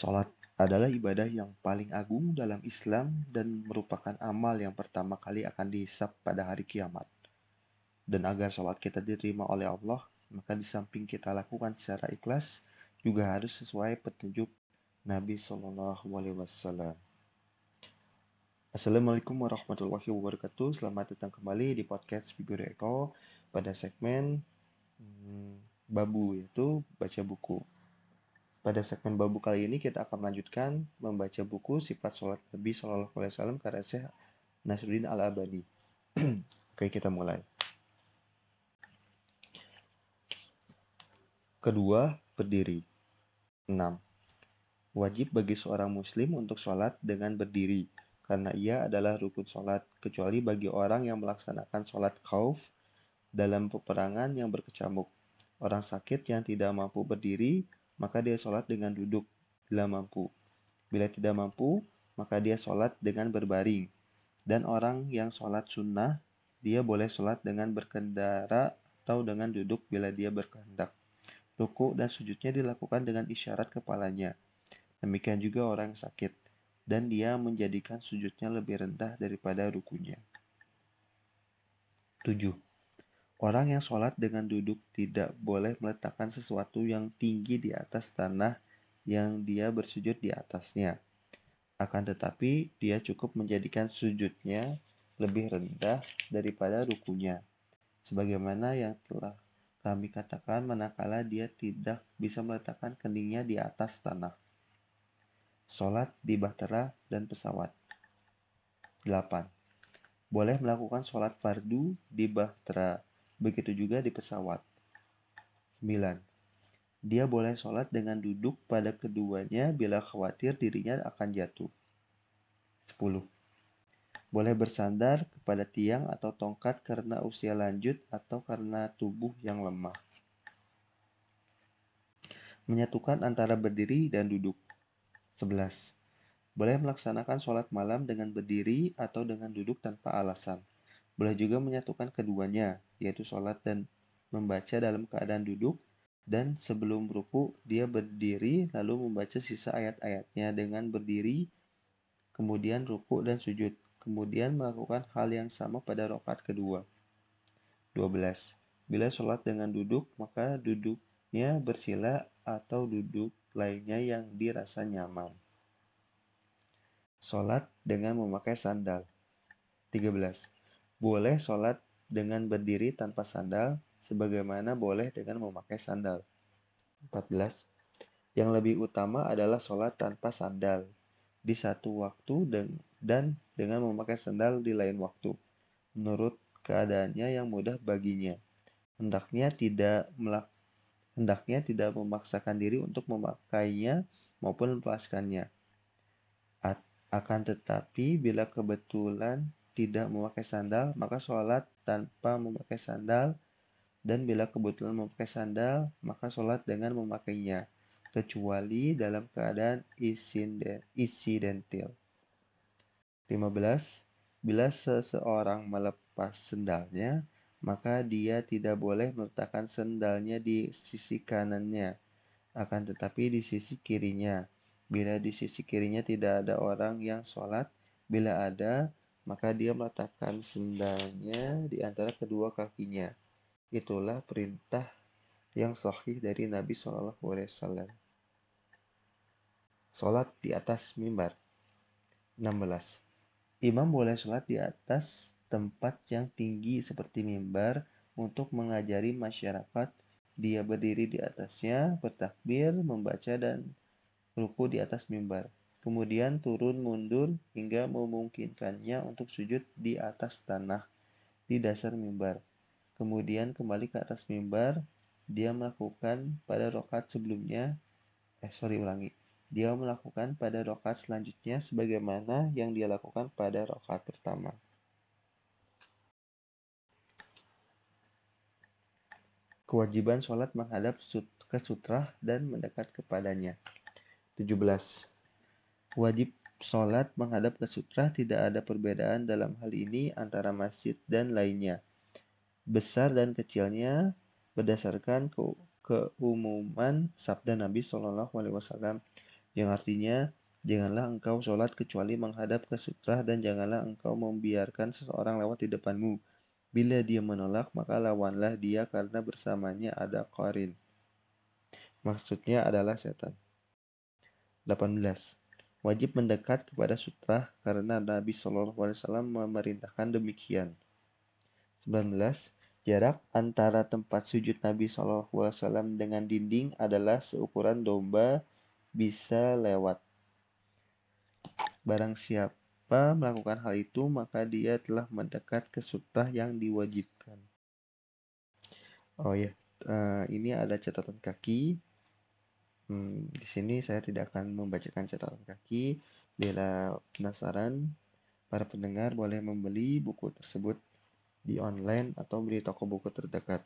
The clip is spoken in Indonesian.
Salat adalah ibadah yang paling agung dalam Islam dan merupakan amal yang pertama kali akan dihisap pada hari kiamat. Dan agar salat kita diterima oleh Allah, maka di samping kita lakukan secara ikhlas, juga harus sesuai petunjuk Nabi Shallallahu Alaihi Wasallam. Assalamualaikum warahmatullahi wabarakatuh. Selamat datang kembali di podcast Figur Eko pada segmen hmm, babu yaitu baca buku. Pada segmen babu kali ini kita akan melanjutkan membaca buku Sifat Sholat Nabi Shallallahu Alaihi Wasallam karya Syekh Nasruddin Al Abadi. Oke kita mulai. Kedua, berdiri. 6. Wajib bagi seorang muslim untuk sholat dengan berdiri, karena ia adalah rukun sholat, kecuali bagi orang yang melaksanakan sholat khauf dalam peperangan yang berkecamuk. Orang sakit yang tidak mampu berdiri maka dia sholat dengan duduk bila mampu. Bila tidak mampu, maka dia sholat dengan berbaring. Dan orang yang sholat sunnah, dia boleh sholat dengan berkendara atau dengan duduk bila dia berkehendak. Ruku dan sujudnya dilakukan dengan isyarat kepalanya. Demikian juga orang sakit, dan dia menjadikan sujudnya lebih rendah daripada rukunya. 7. Orang yang sholat dengan duduk tidak boleh meletakkan sesuatu yang tinggi di atas tanah yang dia bersujud di atasnya. Akan tetapi, dia cukup menjadikan sujudnya lebih rendah daripada rukunya. Sebagaimana yang telah kami katakan manakala dia tidak bisa meletakkan keningnya di atas tanah. Sholat di bahtera dan pesawat. 8. Boleh melakukan sholat fardu di bahtera Begitu juga di pesawat. 9. Dia boleh sholat dengan duduk pada keduanya bila khawatir dirinya akan jatuh. 10. Boleh bersandar kepada tiang atau tongkat karena usia lanjut atau karena tubuh yang lemah. Menyatukan antara berdiri dan duduk. 11. Boleh melaksanakan sholat malam dengan berdiri atau dengan duduk tanpa alasan. Boleh juga menyatukan keduanya, yaitu sholat dan membaca dalam keadaan duduk, dan sebelum ruku dia berdiri lalu membaca sisa ayat-ayatnya dengan berdiri, kemudian ruku dan sujud, kemudian melakukan hal yang sama pada rokat kedua. 12. Bila sholat dengan duduk, maka duduknya bersila atau duduk lainnya yang dirasa nyaman. Sholat dengan memakai sandal. 13 boleh sholat dengan berdiri tanpa sandal, sebagaimana boleh dengan memakai sandal. 14. Yang lebih utama adalah sholat tanpa sandal di satu waktu dan, dengan memakai sandal di lain waktu, menurut keadaannya yang mudah baginya. Hendaknya tidak melak hendaknya tidak memaksakan diri untuk memakainya maupun melepaskannya. Akan tetapi, bila kebetulan tidak memakai sandal, maka sholat tanpa memakai sandal, dan bila kebetulan memakai sandal, maka sholat dengan memakainya, kecuali dalam keadaan insidental. 15. Bila seseorang melepas sendalnya, maka dia tidak boleh meletakkan sendalnya di sisi kanannya, akan tetapi di sisi kirinya. Bila di sisi kirinya tidak ada orang yang sholat, bila ada, maka dia meletakkan sendalnya di antara kedua kakinya. Itulah perintah yang sahih dari Nabi Shallallahu Alaihi Wasallam. Salat di atas mimbar. 16. Imam boleh sholat di atas tempat yang tinggi seperti mimbar untuk mengajari masyarakat. Dia berdiri di atasnya, bertakbir, membaca dan ruku di atas mimbar kemudian turun mundur hingga memungkinkannya untuk sujud di atas tanah di dasar mimbar. Kemudian kembali ke atas mimbar, dia melakukan pada rokat sebelumnya, eh sorry ulangi, dia melakukan pada rokat selanjutnya sebagaimana yang dia lakukan pada rokat pertama. Kewajiban sholat menghadap ke sutra dan mendekat kepadanya. 17. Wajib sholat menghadap ke sutra tidak ada perbedaan dalam hal ini antara masjid dan lainnya. Besar dan kecilnya berdasarkan ke keumuman sabda Nabi Shallallahu Alaihi Wasallam yang artinya janganlah engkau sholat kecuali menghadap ke sutra dan janganlah engkau membiarkan seseorang lewat di depanmu. Bila dia menolak, maka lawanlah dia karena bersamanya ada qarin. Maksudnya adalah setan. 18. Wajib mendekat kepada sutra karena Nabi Wasallam memerintahkan demikian. 19. Jarak antara tempat sujud Nabi Wasallam dengan dinding adalah seukuran domba bisa lewat. Barang siapa melakukan hal itu, maka dia telah mendekat ke sutra yang diwajibkan. Oh ya, uh, ini ada catatan kaki Hmm, di sini saya tidak akan membacakan catatan kaki. Bila penasaran, para pendengar boleh membeli buku tersebut di online atau beli toko buku terdekat.